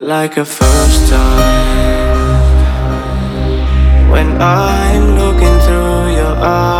like a first time. When I'm looking through your eyes,